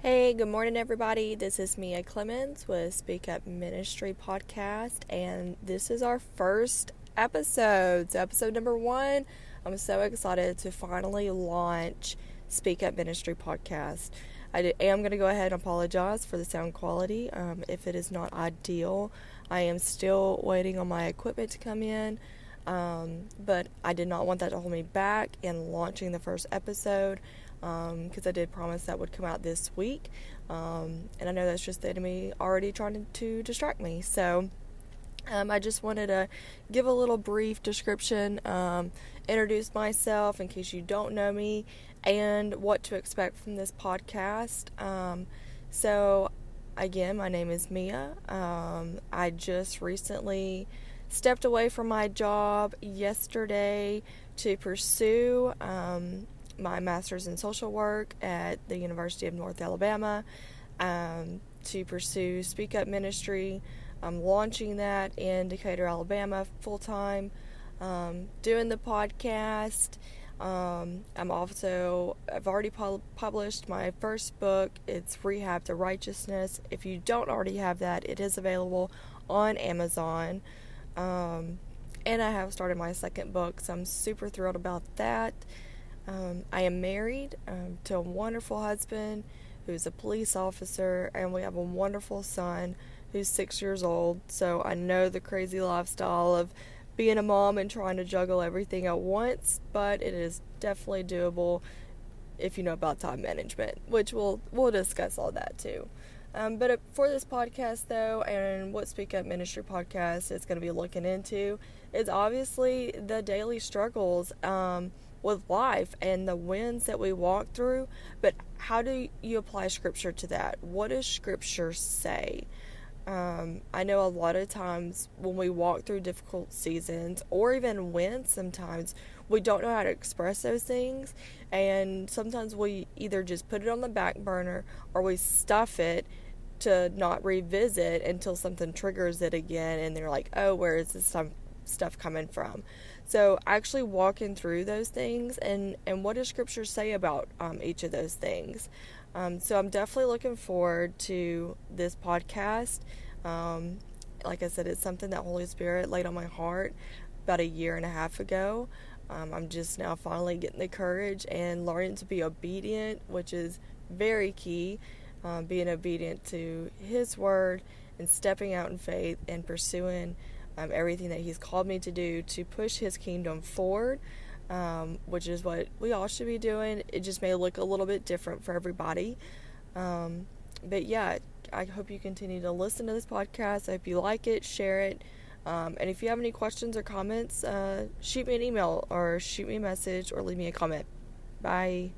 Hey, good morning, everybody. This is Mia Clemens with Speak Up Ministry Podcast, and this is our first episode. So, episode number one. I'm so excited to finally launch Speak Up Ministry Podcast. I am going to go ahead and apologize for the sound quality um, if it is not ideal. I am still waiting on my equipment to come in, um, but I did not want that to hold me back in launching the first episode because um, I did promise that would come out this week. Um, and I know that's just the enemy already trying to distract me. So um, I just wanted to give a little brief description, um, introduce myself in case you don't know me, and what to expect from this podcast. Um, so, again, my name is Mia. Um, I just recently stepped away from my job yesterday to pursue um, my master's in social work at the University of North Alabama um, to pursue Speak Up Ministry. I'm launching that in Decatur, Alabama, full time, um, doing the podcast. Um, I'm also, I've already pu- published my first book. It's Rehab to Righteousness. If you don't already have that, it is available on Amazon. Um, and I have started my second book, so I'm super thrilled about that. Um, I am married um, to a wonderful husband who's a police officer, and we have a wonderful son who's six years old. So I know the crazy lifestyle of being a mom and trying to juggle everything at once, but it is definitely doable if you know about time management, which we'll we'll discuss all that too. Um, but for this podcast, though, and what Speak Up Ministry podcast is going to be looking into is obviously the daily struggles. Um, with life and the winds that we walk through, but how do you apply scripture to that? What does scripture say? Um, I know a lot of times when we walk through difficult seasons or even wins, sometimes we don't know how to express those things, and sometimes we either just put it on the back burner or we stuff it to not revisit until something triggers it again, and they're like, oh, where is this stuff coming from? So actually walking through those things and and what does Scripture say about um, each of those things. Um, so I'm definitely looking forward to this podcast. Um, like I said, it's something that Holy Spirit laid on my heart about a year and a half ago. Um, I'm just now finally getting the courage and learning to be obedient, which is very key. Um, being obedient to His word and stepping out in faith and pursuing um, everything that He's called me to do to push His kingdom forward, um, which is what we all should be doing. It just may look a little bit different for everybody. Um, but yeah, I hope you continue to listen to this podcast. I hope you like it, share it. Um, and if you have any questions or comments, uh, shoot me an email or shoot me a message or leave me a comment. Bye.